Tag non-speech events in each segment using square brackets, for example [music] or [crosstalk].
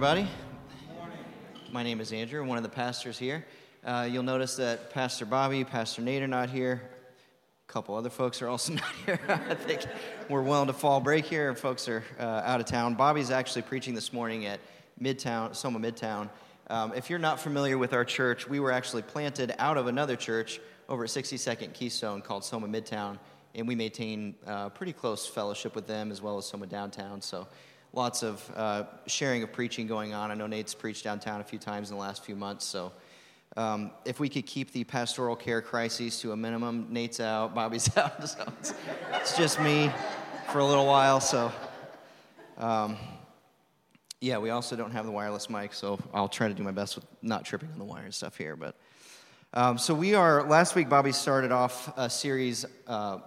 everybody. My name is Andrew, one of the pastors here. Uh, you'll notice that Pastor Bobby, Pastor Nate are not here. A couple other folks are also [laughs] not here. I think we're well into fall break here, folks are uh, out of town. Bobby's actually preaching this morning at Midtown, Soma Midtown. Um, if you're not familiar with our church, we were actually planted out of another church over at 62nd Keystone called Soma Midtown, and we maintain uh, pretty close fellowship with them as well as Soma Downtown. So lots of uh, sharing of preaching going on. I know Nate's preached downtown a few times in the last few months, so um, if we could keep the pastoral care crises to a minimum, Nate's out, Bobby's [laughs] out, so it's, it's just me for a little while. So, um, yeah, we also don't have the wireless mic, so I'll try to do my best with not tripping on the wire and stuff here. But um, so we are. Last week, Bobby started off a series uh,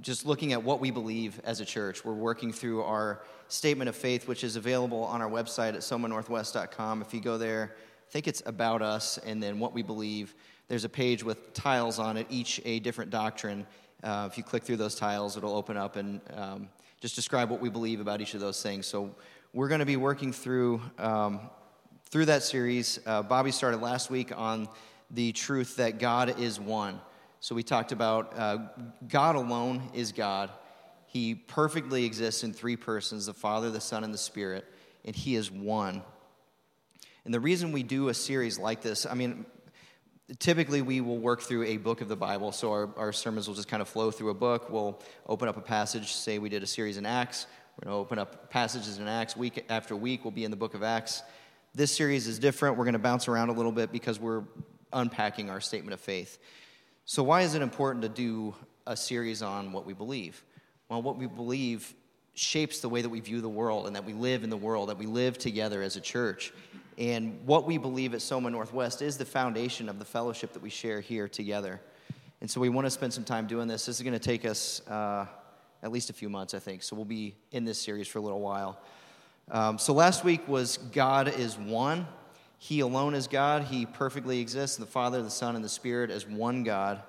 just looking at what we believe as a church. We're working through our statement of faith, which is available on our website at somanorthwest.com. If you go there, I think it's about us and then what we believe. There's a page with tiles on it, each a different doctrine. Uh, if you click through those tiles, it'll open up and um, just describe what we believe about each of those things. So we're going to be working through um, through that series. Uh, Bobby started last week on the truth that God is one. So we talked about uh, God alone is God. He perfectly exists in three persons the Father, the Son, and the Spirit, and He is one. And the reason we do a series like this, I mean, typically we will work through a book of the Bible, so our, our sermons will just kind of flow through a book. We'll open up a passage, say we did a series in Acts, we're going to open up passages in Acts week after week, we'll be in the book of Acts. This series is different. We're going to bounce around a little bit because we're unpacking our statement of faith. So, why is it important to do a series on what we believe? Well, what we believe shapes the way that we view the world and that we live in the world, that we live together as a church. And what we believe at Soma Northwest is the foundation of the fellowship that we share here together. And so we want to spend some time doing this. This is going to take us uh, at least a few months, I think. So we'll be in this series for a little while. Um, so last week was God is one. He alone is God. He perfectly exists. The Father, the Son, and the Spirit as one God.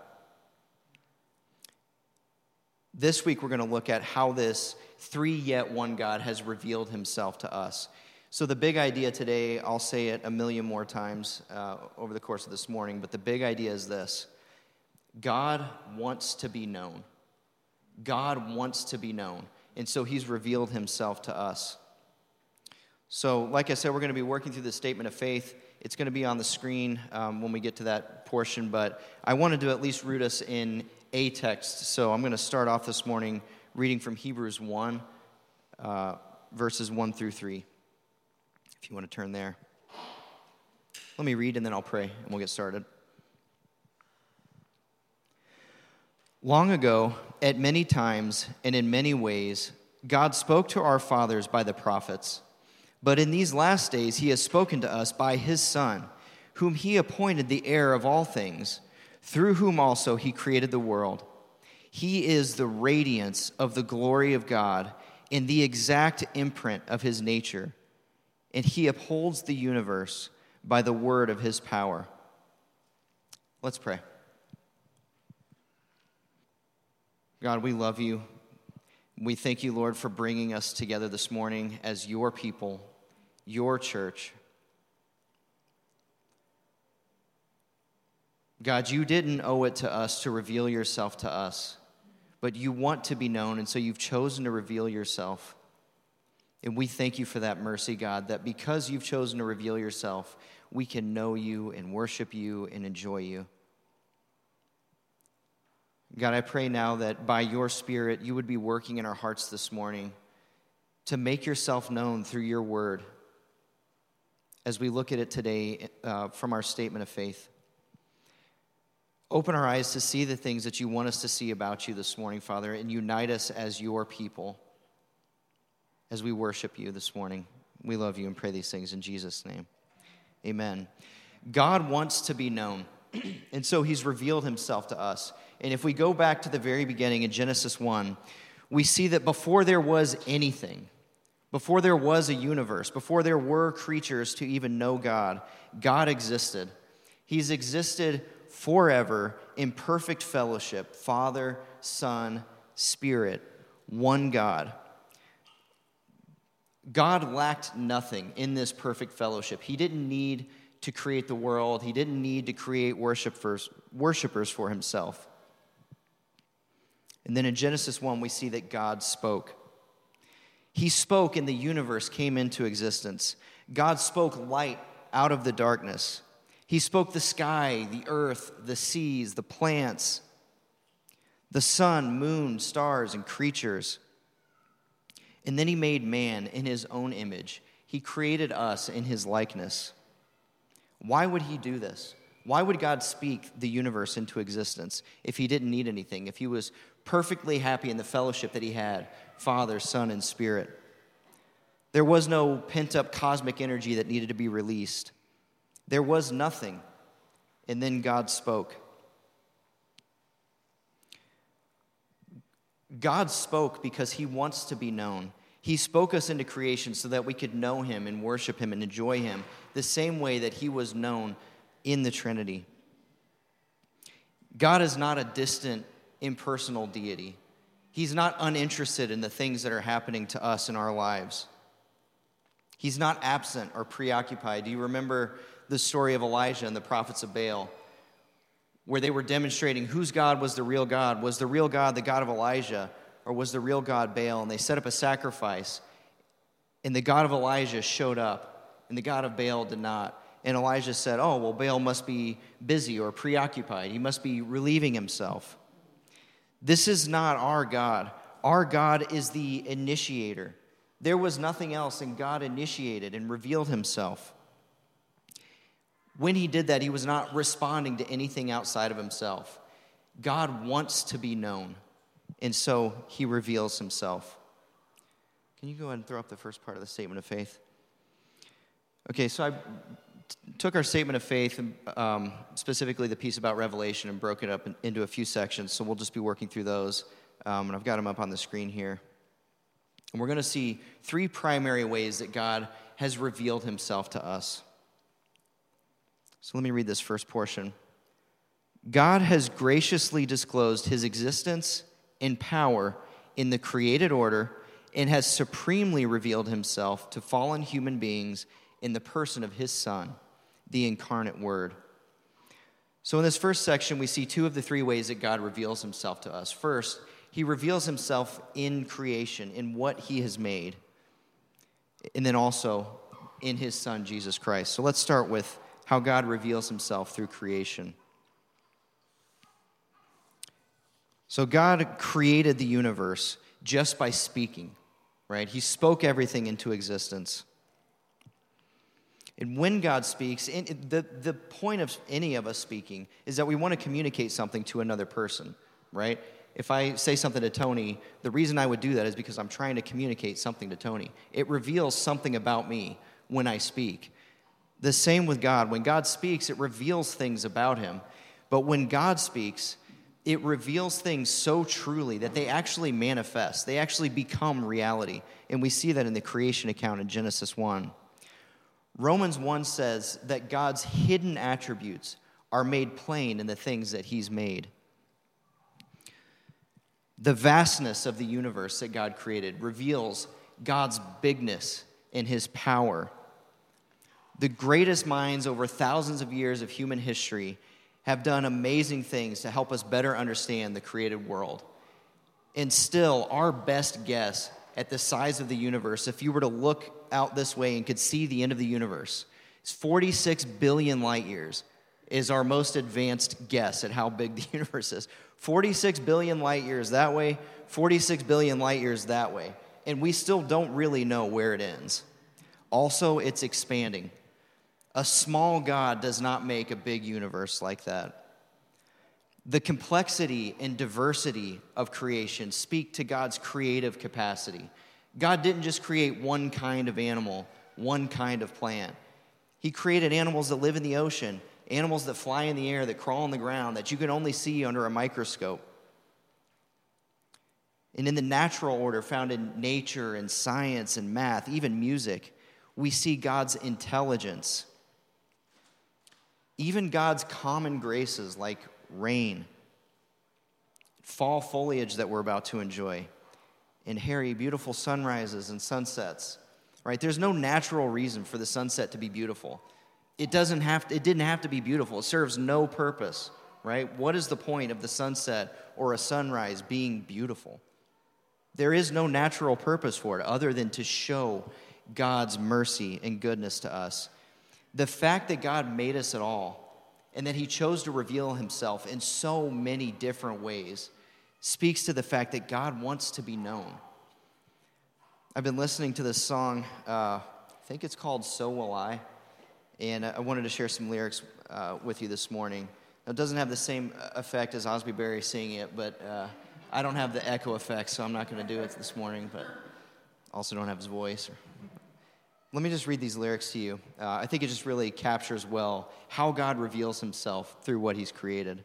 This week, we're going to look at how this three yet one God has revealed himself to us. So, the big idea today, I'll say it a million more times uh, over the course of this morning, but the big idea is this God wants to be known. God wants to be known. And so, he's revealed himself to us. So, like I said, we're going to be working through the statement of faith. It's going to be on the screen um, when we get to that portion, but I wanted to at least root us in a text. So I'm going to start off this morning reading from Hebrews 1, uh, verses 1 through 3. If you want to turn there. Let me read and then I'll pray and we'll get started. Long ago, at many times and in many ways, God spoke to our fathers by the prophets. But in these last days, he has spoken to us by his Son, whom he appointed the heir of all things through whom also he created the world. He is the radiance of the glory of God in the exact imprint of his nature, and he upholds the universe by the word of his power. Let's pray. God, we love you. We thank you, Lord, for bringing us together this morning as your people, your church. God, you didn't owe it to us to reveal yourself to us, but you want to be known, and so you've chosen to reveal yourself. And we thank you for that mercy, God, that because you've chosen to reveal yourself, we can know you and worship you and enjoy you. God, I pray now that by your Spirit, you would be working in our hearts this morning to make yourself known through your word as we look at it today uh, from our statement of faith. Open our eyes to see the things that you want us to see about you this morning, Father, and unite us as your people as we worship you this morning. We love you and pray these things in Jesus' name. Amen. God wants to be known, [clears throat] and so he's revealed himself to us. And if we go back to the very beginning in Genesis 1, we see that before there was anything, before there was a universe, before there were creatures to even know God, God existed. He's existed forever in perfect fellowship Father, Son, Spirit, one God. God lacked nothing in this perfect fellowship. He didn't need to create the world, He didn't need to create worshipers, worshipers for Himself. And then in Genesis 1, we see that God spoke. He spoke, and the universe came into existence. God spoke light out of the darkness. He spoke the sky, the earth, the seas, the plants, the sun, moon, stars, and creatures. And then he made man in his own image. He created us in his likeness. Why would he do this? Why would God speak the universe into existence if he didn't need anything, if he was perfectly happy in the fellowship that he had Father, Son, and Spirit? There was no pent up cosmic energy that needed to be released. There was nothing. And then God spoke. God spoke because he wants to be known. He spoke us into creation so that we could know him and worship him and enjoy him the same way that he was known in the Trinity. God is not a distant, impersonal deity. He's not uninterested in the things that are happening to us in our lives. He's not absent or preoccupied. Do you remember the story of Elijah and the prophets of Baal? where they were demonstrating whose God was the real God. Was the real God the God of Elijah, or was the real God Baal? And they set up a sacrifice, and the God of Elijah showed up, and the God of Baal did not. And Elijah said, Oh, well, Baal must be busy or preoccupied. He must be relieving himself. This is not our God. Our God is the initiator. There was nothing else, and God initiated and revealed himself. When he did that, he was not responding to anything outside of himself. God wants to be known, and so he reveals himself. Can you go ahead and throw up the first part of the statement of faith? Okay, so I took our statement of faith, um, specifically the piece about Revelation, and broke it up in, into a few sections. So we'll just be working through those. Um, and I've got them up on the screen here. And we're going to see three primary ways that God has revealed himself to us. So let me read this first portion. God has graciously disclosed his existence and power in the created order and has supremely revealed himself to fallen human beings in the person of his Son, the incarnate Word. So, in this first section, we see two of the three ways that God reveals himself to us. First, he reveals himself in creation, in what he has made, and then also in his Son, Jesus Christ. So, let's start with how God reveals himself through creation. So, God created the universe just by speaking, right? He spoke everything into existence. And when God speaks, the, the point of any of us speaking is that we want to communicate something to another person, right? If I say something to Tony, the reason I would do that is because I'm trying to communicate something to Tony. It reveals something about me when I speak. The same with God. When God speaks, it reveals things about him. But when God speaks, it reveals things so truly that they actually manifest, they actually become reality. And we see that in the creation account in Genesis 1. Romans 1 says that God's hidden attributes are made plain in the things that he's made. The vastness of the universe that God created reveals God's bigness and his power the greatest minds over thousands of years of human history have done amazing things to help us better understand the created world. And still, our best guess at the size of the universe, if you were to look out this way and could see the end of the universe, It's 46 billion light years is our most advanced guess at how big the [laughs] universe is. 46 billion light years that way, 46 billion light years that way. And we still don't really know where it ends. Also, it's expanding. A small God does not make a big universe like that. The complexity and diversity of creation speak to God's creative capacity. God didn't just create one kind of animal, one kind of plant. He created animals that live in the ocean, animals that fly in the air, that crawl on the ground, that you can only see under a microscope. And in the natural order found in nature and science and math, even music, we see God's intelligence even God's common graces like rain, fall foliage that we're about to enjoy, and Harry, beautiful sunrises and sunsets, right? There's no natural reason for the sunset to be beautiful. It doesn't have to, it didn't have to be beautiful. It serves no purpose, right? What is the point of the sunset or a sunrise being beautiful? There is no natural purpose for it other than to show God's mercy and goodness to us. The fact that God made us at all and that he chose to reveal himself in so many different ways speaks to the fact that God wants to be known. I've been listening to this song, uh, I think it's called So Will I, and I wanted to share some lyrics uh, with you this morning. Now, it doesn't have the same effect as Osby Berry singing it, but uh, I don't have the echo effect, so I'm not going to do it this morning, but also don't have his voice. Let me just read these lyrics to you. Uh, I think it just really captures well how God reveals himself through what he's created.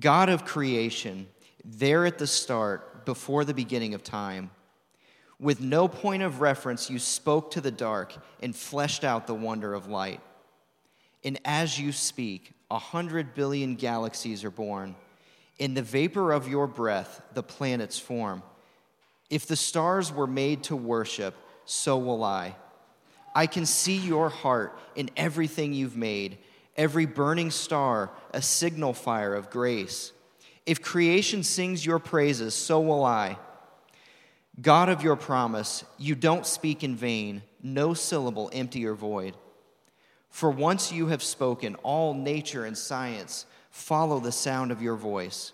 God of creation, there at the start, before the beginning of time, with no point of reference, you spoke to the dark and fleshed out the wonder of light. And as you speak, a hundred billion galaxies are born. In the vapor of your breath, the planets form. If the stars were made to worship, so will I. I can see your heart in everything you've made, every burning star, a signal fire of grace. If creation sings your praises, so will I. God of your promise, you don't speak in vain, no syllable empty or void. For once you have spoken, all nature and science follow the sound of your voice.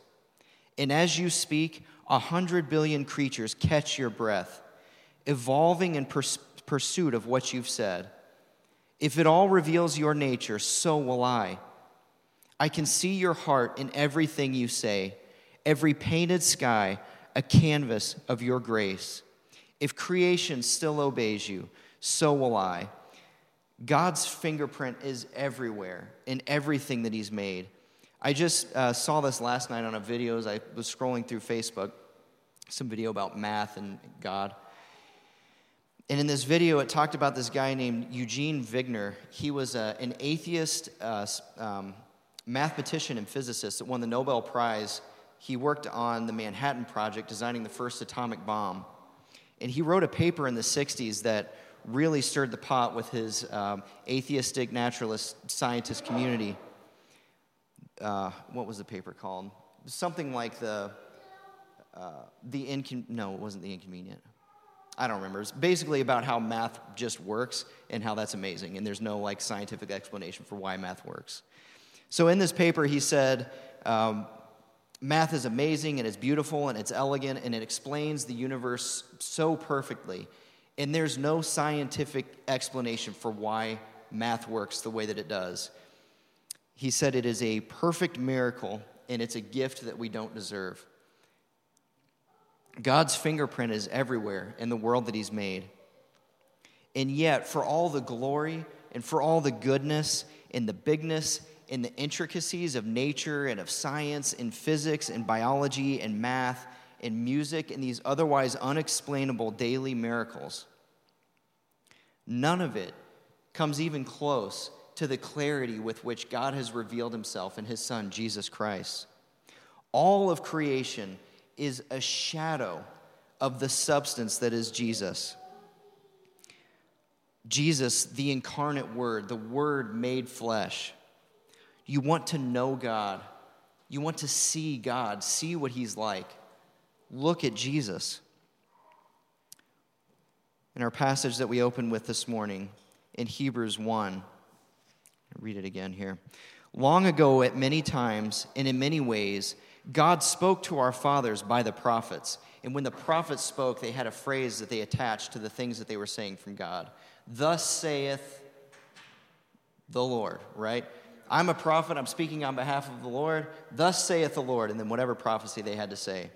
And as you speak, a hundred billion creatures catch your breath, evolving in pers- pursuit of what you've said. If it all reveals your nature, so will I. I can see your heart in everything you say, every painted sky, a canvas of your grace. If creation still obeys you, so will I. God's fingerprint is everywhere in everything that He's made. I just uh, saw this last night on a video as I was scrolling through Facebook, some video about math and God. And in this video, it talked about this guy named Eugene Wigner. He was uh, an atheist uh, um, mathematician and physicist that won the Nobel Prize. He worked on the Manhattan Project, designing the first atomic bomb. And he wrote a paper in the 60s that really stirred the pot with his um, atheistic naturalist scientist community. Uh, what was the paper called? Something like the, uh, the incon- no, it wasn't the inconvenient. I don't remember. It's basically about how math just works and how that's amazing, and there's no like scientific explanation for why math works. So in this paper, he said, um, math is amazing and it's beautiful and it's elegant and it explains the universe so perfectly, and there's no scientific explanation for why math works the way that it does. He said it is a perfect miracle and it's a gift that we don't deserve. God's fingerprint is everywhere in the world that He's made. And yet, for all the glory and for all the goodness and the bigness and the intricacies of nature and of science and physics and biology and math and music and these otherwise unexplainable daily miracles, none of it comes even close to the clarity with which God has revealed Himself in His Son, Jesus Christ. All of creation is a shadow of the substance that is Jesus. Jesus, the incarnate Word, the Word made flesh. You want to know God. You want to see God, see what He's like. Look at Jesus. In our passage that we opened with this morning in Hebrews 1, I'll read it again here. Long ago, at many times and in many ways, God spoke to our fathers by the prophets. And when the prophets spoke, they had a phrase that they attached to the things that they were saying from God. Thus saith the Lord, right? I'm a prophet, I'm speaking on behalf of the Lord. Thus saith the Lord, and then whatever prophecy they had to say.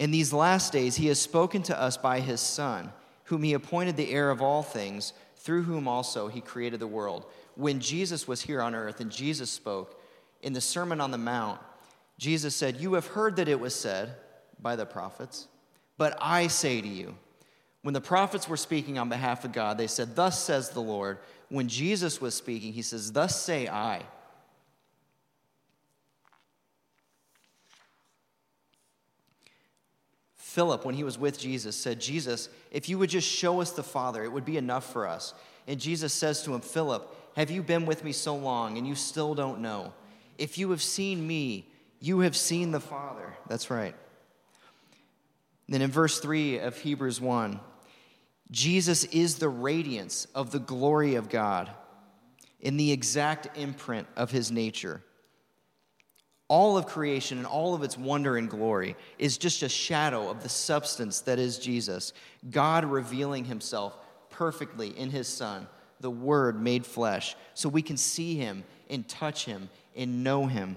In these last days, he has spoken to us by his Son, whom he appointed the heir of all things, through whom also he created the world. When Jesus was here on earth and Jesus spoke, in the Sermon on the Mount, Jesus said, You have heard that it was said by the prophets, but I say to you. When the prophets were speaking on behalf of God, they said, Thus says the Lord. When Jesus was speaking, he says, Thus say I. Philip, when he was with Jesus, said, Jesus, if you would just show us the Father, it would be enough for us. And Jesus says to him, Philip, have you been with me so long and you still don't know? If you have seen me, you have seen the Father. That's right. Then in verse 3 of Hebrews 1, Jesus is the radiance of the glory of God in the exact imprint of his nature. All of creation and all of its wonder and glory is just a shadow of the substance that is Jesus, God revealing himself perfectly in his Son, the Word made flesh, so we can see him and touch him and know him.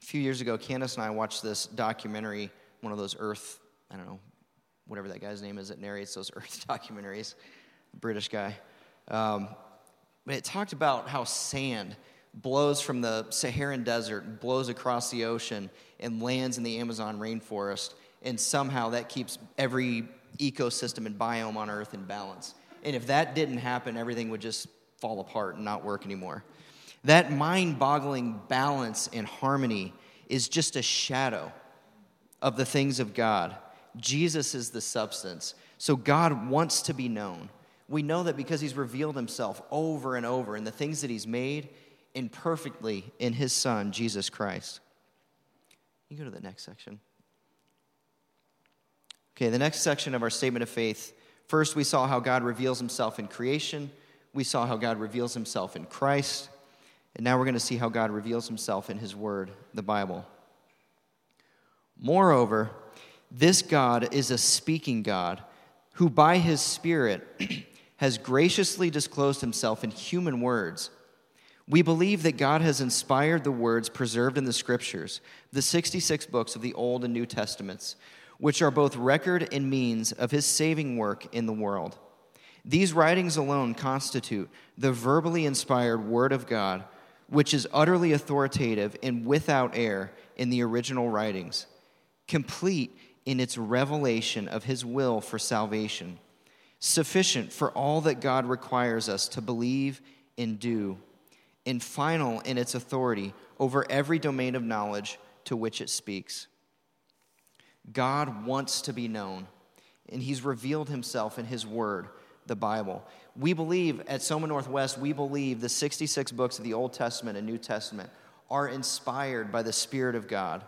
A few years ago, Candace and I watched this documentary, one of those Earth, I don't know, whatever that guy's name is that narrates those [laughs] Earth documentaries, British guy. Um, but it talked about how sand blows from the Saharan desert, blows across the ocean, and lands in the Amazon rainforest. And somehow that keeps every ecosystem and biome on Earth in balance. And if that didn't happen, everything would just fall apart and not work anymore. That mind boggling balance and harmony is just a shadow of the things of God. Jesus is the substance. So God wants to be known we know that because he's revealed himself over and over in the things that he's made imperfectly in his son, Jesus Christ. You go to the next section. Okay, the next section of our statement of faith. First, we saw how God reveals himself in creation. We saw how God reveals himself in Christ. And now we're going to see how God reveals himself in his word, the Bible. Moreover, this God is a speaking God who by his Spirit [clears throat] has graciously disclosed himself in human words. We believe that God has inspired the words preserved in the scriptures, the 66 books of the Old and New Testaments, which are both record and means of his saving work in the world. These writings alone constitute the verbally inspired Word of God, which is utterly authoritative and without error in the original writings, complete in its revelation of his will for salvation sufficient for all that God requires us to believe and do, and final in its authority over every domain of knowledge to which it speaks. God wants to be known, and He's revealed Himself in His Word, the Bible. We believe at Soma Northwest, we believe the 66 books of the Old Testament and New Testament are inspired by the Spirit of God.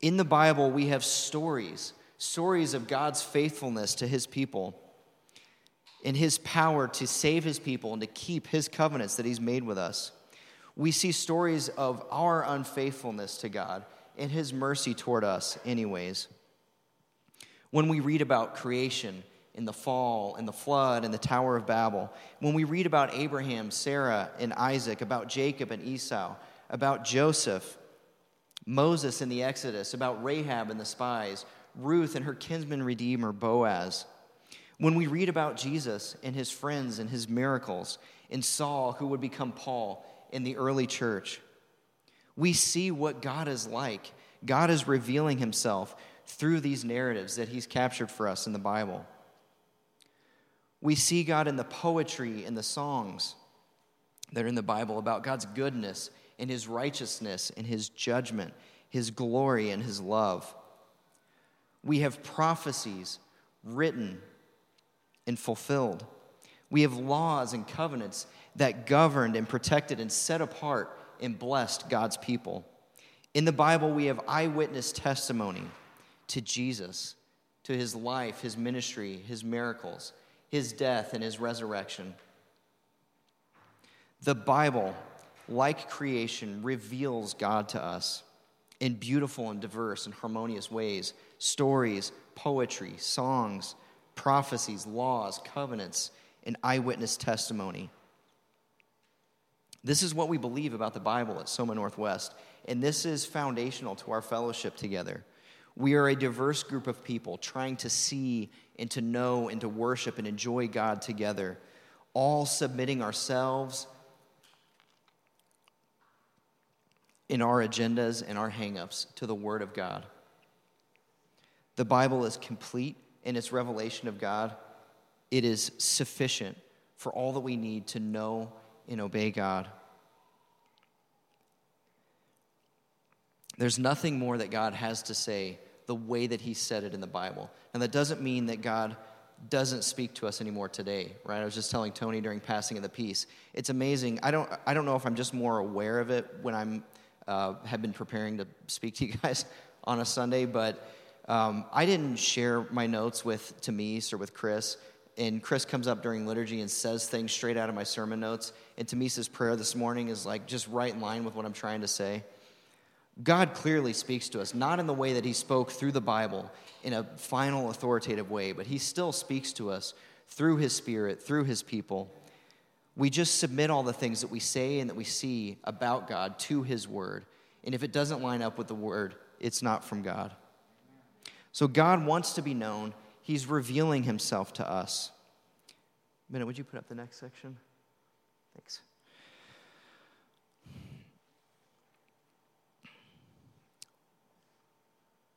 In the Bible, we have stories stories of God's faithfulness to his people and his power to save his people and to keep his covenants that he's made with us. We see stories of our unfaithfulness to God and his mercy toward us, anyways. When we read about creation, in the fall, and the flood, and the Tower of Babel, when we read about Abraham, Sarah, and Isaac, about Jacob and Esau, about Joseph, Moses in the Exodus, about Rahab and the spies, Ruth and her kinsman redeemer, Boaz. When we read about Jesus and his friends and his miracles, and Saul, who would become Paul in the early church, we see what God is like. God is revealing himself through these narratives that he's captured for us in the Bible. We see God in the poetry and the songs that are in the Bible about God's goodness and his righteousness and his judgment, his glory and his love. We have prophecies written and fulfilled. We have laws and covenants that governed and protected and set apart and blessed God's people. In the Bible, we have eyewitness testimony to Jesus, to his life, his ministry, his miracles, his death, and his resurrection. The Bible, like creation, reveals God to us in beautiful and diverse and harmonious ways stories, poetry, songs, prophecies, laws, covenants, and eyewitness testimony. This is what we believe about the Bible at Soma Northwest, and this is foundational to our fellowship together. We are a diverse group of people trying to see and to know and to worship and enjoy God together, all submitting ourselves in our agendas and our hangups to the Word of God. The Bible is complete in its revelation of God, it is sufficient for all that we need to know and obey God. There's nothing more that God has to say the way that He said it in the Bible. And that doesn't mean that God doesn't speak to us anymore today, right? I was just telling Tony during passing of the peace. It's amazing. I don't, I don't know if I'm just more aware of it when I'm uh, have been preparing to speak to you guys [laughs] on a Sunday, but um, I didn't share my notes with Tamis or with Chris. And Chris comes up during liturgy and says things straight out of my sermon notes. And Tamis's prayer this morning is like just right in line with what I'm trying to say. God clearly speaks to us, not in the way that he spoke through the Bible in a final authoritative way, but he still speaks to us through his spirit, through his people. We just submit all the things that we say and that we see about God to his word. And if it doesn't line up with the word, it's not from God. So God wants to be known. He's revealing himself to us. Minute, would you put up the next section? Thanks.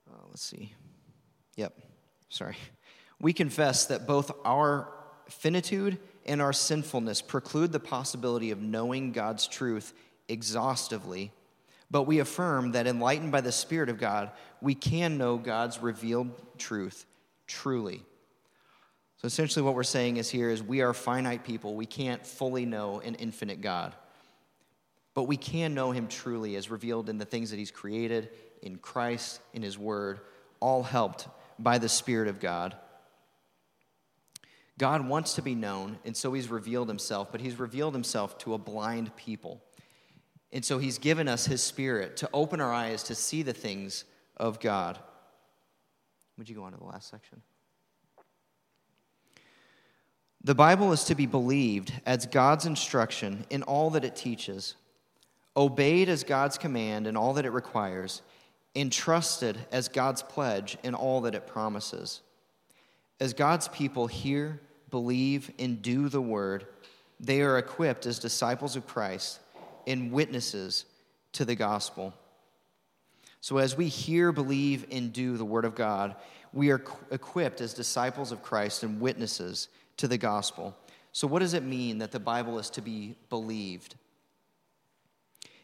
Uh, let's see. Yep, sorry. We confess that both our finitude and our sinfulness preclude the possibility of knowing God's truth exhaustively, but we affirm that enlightened by the Spirit of God, we can know God's revealed truth truly. So essentially, what we're saying is here is we are finite people. We can't fully know an infinite God. But we can know him truly as revealed in the things that he's created, in Christ, in his word, all helped by the Spirit of God. God wants to be known, and so he's revealed himself, but he's revealed himself to a blind people. And so he's given us his Spirit to open our eyes to see the things of God. Would you go on to the last section? The Bible is to be believed as God's instruction in all that it teaches, obeyed as God's command in all that it requires, entrusted as God's pledge in all that it promises. As God's people hear, believe, and do the word, they are equipped as disciples of Christ and witnesses to the gospel. So, as we hear, believe, and do the word of God, we are equipped as disciples of Christ and witnesses to the gospel. So, what does it mean that the Bible is to be believed?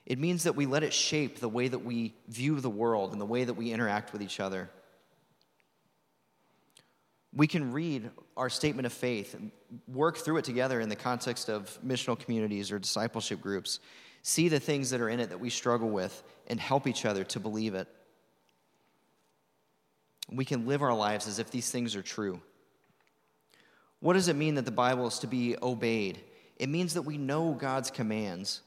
It means that we let it shape the way that we view the world and the way that we interact with each other. We can read our statement of faith work through it together in the context of missional communities or discipleship groups, see the things that are in it that we struggle with, and help each other to believe it. We can live our lives as if these things are true. What does it mean that the Bible is to be obeyed? It means that we know God's commands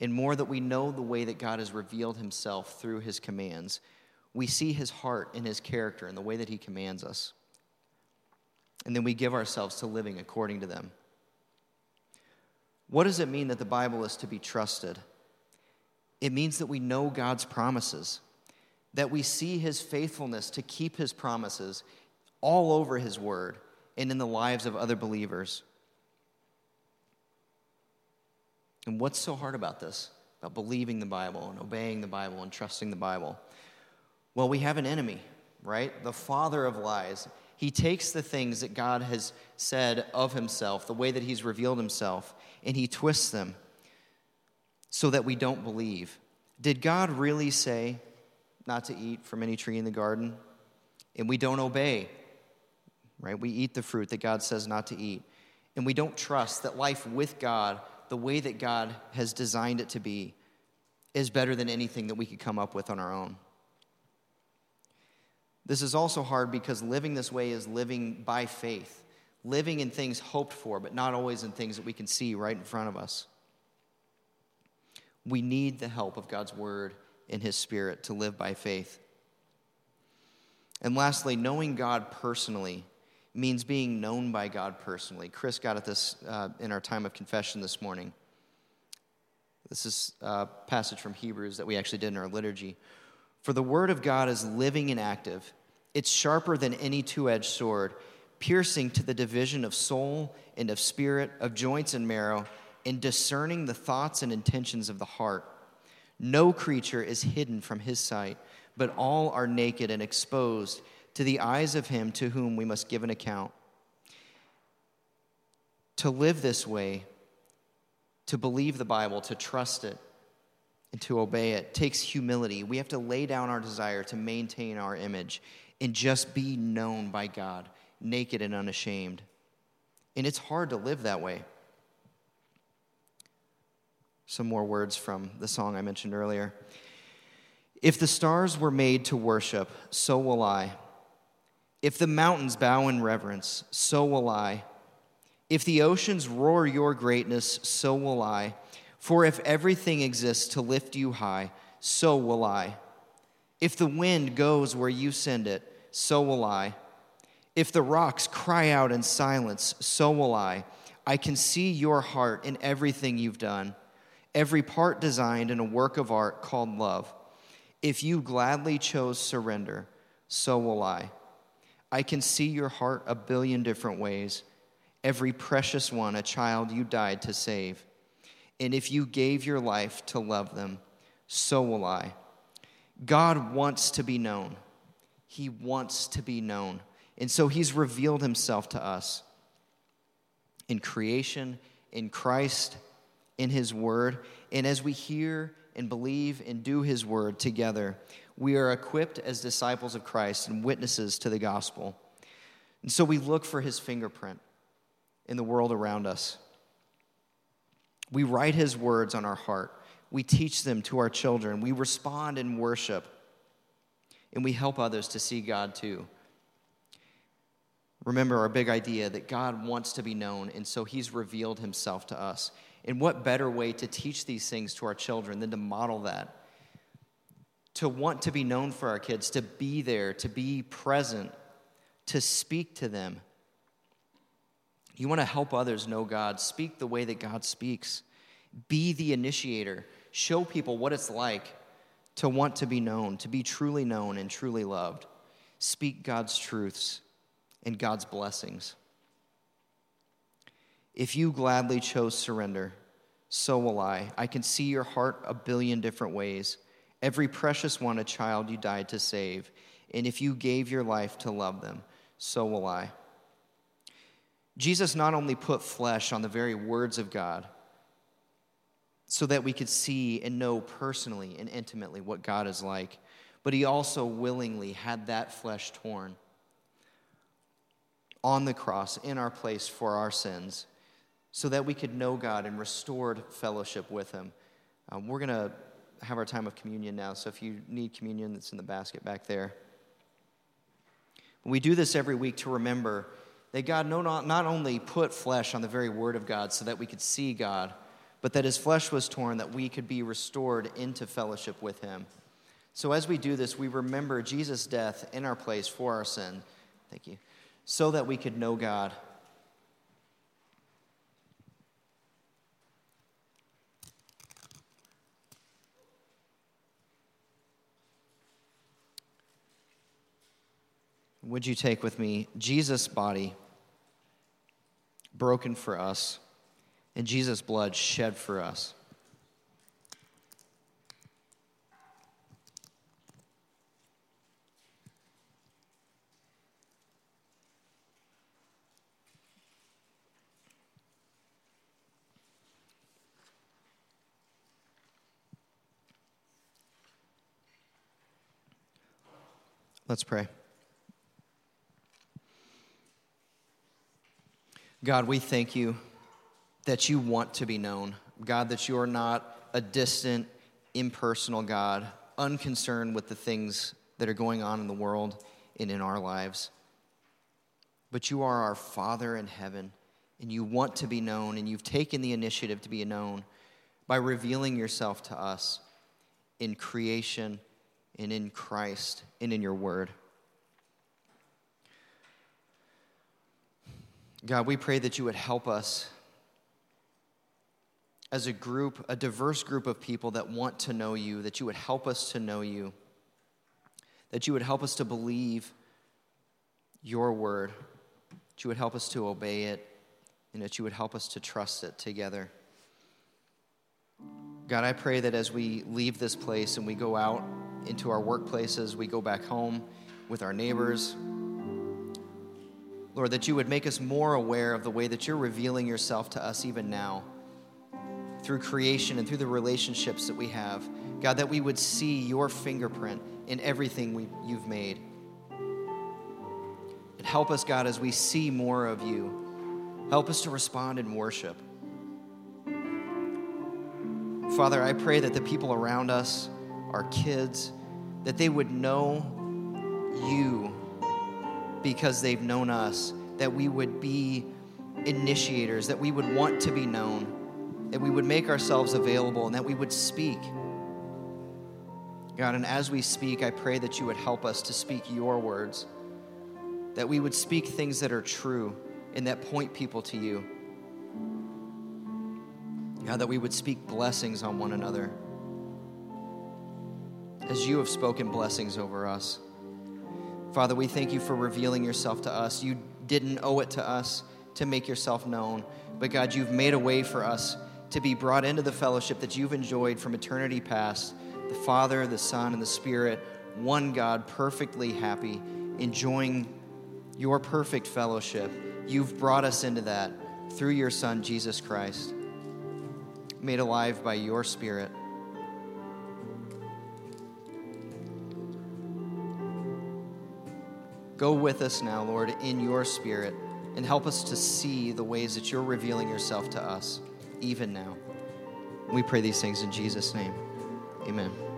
and more that we know the way that God has revealed himself through his commands. We see his heart and his character and the way that he commands us. And then we give ourselves to living according to them. What does it mean that the Bible is to be trusted? It means that we know God's promises, that we see his faithfulness to keep his promises all over his word and in the lives of other believers. And what's so hard about this? About believing the Bible and obeying the Bible and trusting the Bible? Well, we have an enemy, right? The father of lies. He takes the things that God has said of himself, the way that he's revealed himself, and he twists them so that we don't believe. Did God really say not to eat from any tree in the garden? And we don't obey, right? We eat the fruit that God says not to eat. And we don't trust that life with God the way that God has designed it to be is better than anything that we could come up with on our own. This is also hard because living this way is living by faith, living in things hoped for, but not always in things that we can see right in front of us. We need the help of God's word and his spirit to live by faith. And lastly, knowing God personally means being known by God personally. Chris got at this uh, in our time of confession this morning. This is a passage from Hebrews that we actually did in our liturgy. For the word of God is living and active, it's sharper than any two edged sword, piercing to the division of soul and of spirit, of joints and marrow, and discerning the thoughts and intentions of the heart. No creature is hidden from his sight, but all are naked and exposed to the eyes of him to whom we must give an account. To live this way, to believe the Bible, to trust it, and to obey it takes humility. We have to lay down our desire to maintain our image and just be known by God, naked and unashamed. And it's hard to live that way. Some more words from the song I mentioned earlier. If the stars were made to worship, so will I. If the mountains bow in reverence, so will I. If the oceans roar your greatness, so will I. For if everything exists to lift you high, so will I. If the wind goes where you send it, so will I. If the rocks cry out in silence, so will I. I can see your heart in everything you've done, every part designed in a work of art called love. If you gladly chose surrender, so will I. I can see your heart a billion different ways, every precious one a child you died to save. And if you gave your life to love them, so will I. God wants to be known. He wants to be known. And so he's revealed himself to us in creation, in Christ, in his word. And as we hear and believe and do his word together, we are equipped as disciples of Christ and witnesses to the gospel. And so we look for his fingerprint in the world around us. We write his words on our heart. We teach them to our children. We respond in worship. And we help others to see God too. Remember our big idea that God wants to be known, and so he's revealed himself to us. And what better way to teach these things to our children than to model that? To want to be known for our kids, to be there, to be present, to speak to them you want to help others know God, speak the way that God speaks. Be the initiator. Show people what it's like to want to be known, to be truly known and truly loved. Speak God's truths and God's blessings. If you gladly chose surrender, so will I. I can see your heart a billion different ways. Every precious one a child you died to save. And if you gave your life to love them, so will I. Jesus not only put flesh on the very words of God so that we could see and know personally and intimately what God is like, but he also willingly had that flesh torn on the cross in our place for our sins so that we could know God and restored fellowship with him. Um, we're going to have our time of communion now, so if you need communion, it's in the basket back there. We do this every week to remember that God not, not only put flesh on the very word of God so that we could see God, but that his flesh was torn that we could be restored into fellowship with him. So as we do this, we remember Jesus' death in our place for our sin. Thank you. So that we could know God. Would you take with me Jesus' body? Broken for us, and Jesus' blood shed for us. Let's pray. God, we thank you that you want to be known. God, that you are not a distant, impersonal God, unconcerned with the things that are going on in the world and in our lives. But you are our Father in heaven, and you want to be known, and you've taken the initiative to be known by revealing yourself to us in creation and in Christ and in your word. God, we pray that you would help us as a group, a diverse group of people that want to know you, that you would help us to know you, that you would help us to believe your word, that you would help us to obey it, and that you would help us to trust it together. God, I pray that as we leave this place and we go out into our workplaces, we go back home with our neighbors, Lord, that you would make us more aware of the way that you're revealing yourself to us even now through creation and through the relationships that we have. God, that we would see your fingerprint in everything we, you've made. And help us, God, as we see more of you. Help us to respond in worship. Father, I pray that the people around us, our kids, that they would know you because they've known us, that we would be initiators, that we would want to be known, that we would make ourselves available, and that we would speak. God, and as we speak, I pray that you would help us to speak your words, that we would speak things that are true and that point people to you. God, that we would speak blessings on one another as you have spoken blessings over us. Father, we thank you for revealing yourself to us. You didn't owe it to us to make yourself known, but God, you've made a way for us to be brought into the fellowship that you've enjoyed from eternity past the Father, the Son, and the Spirit, one God, perfectly happy, enjoying your perfect fellowship. You've brought us into that through your Son, Jesus Christ, made alive by your Spirit. Go with us now, Lord, in your spirit, and help us to see the ways that you're revealing yourself to us, even now. We pray these things in Jesus' name. Amen.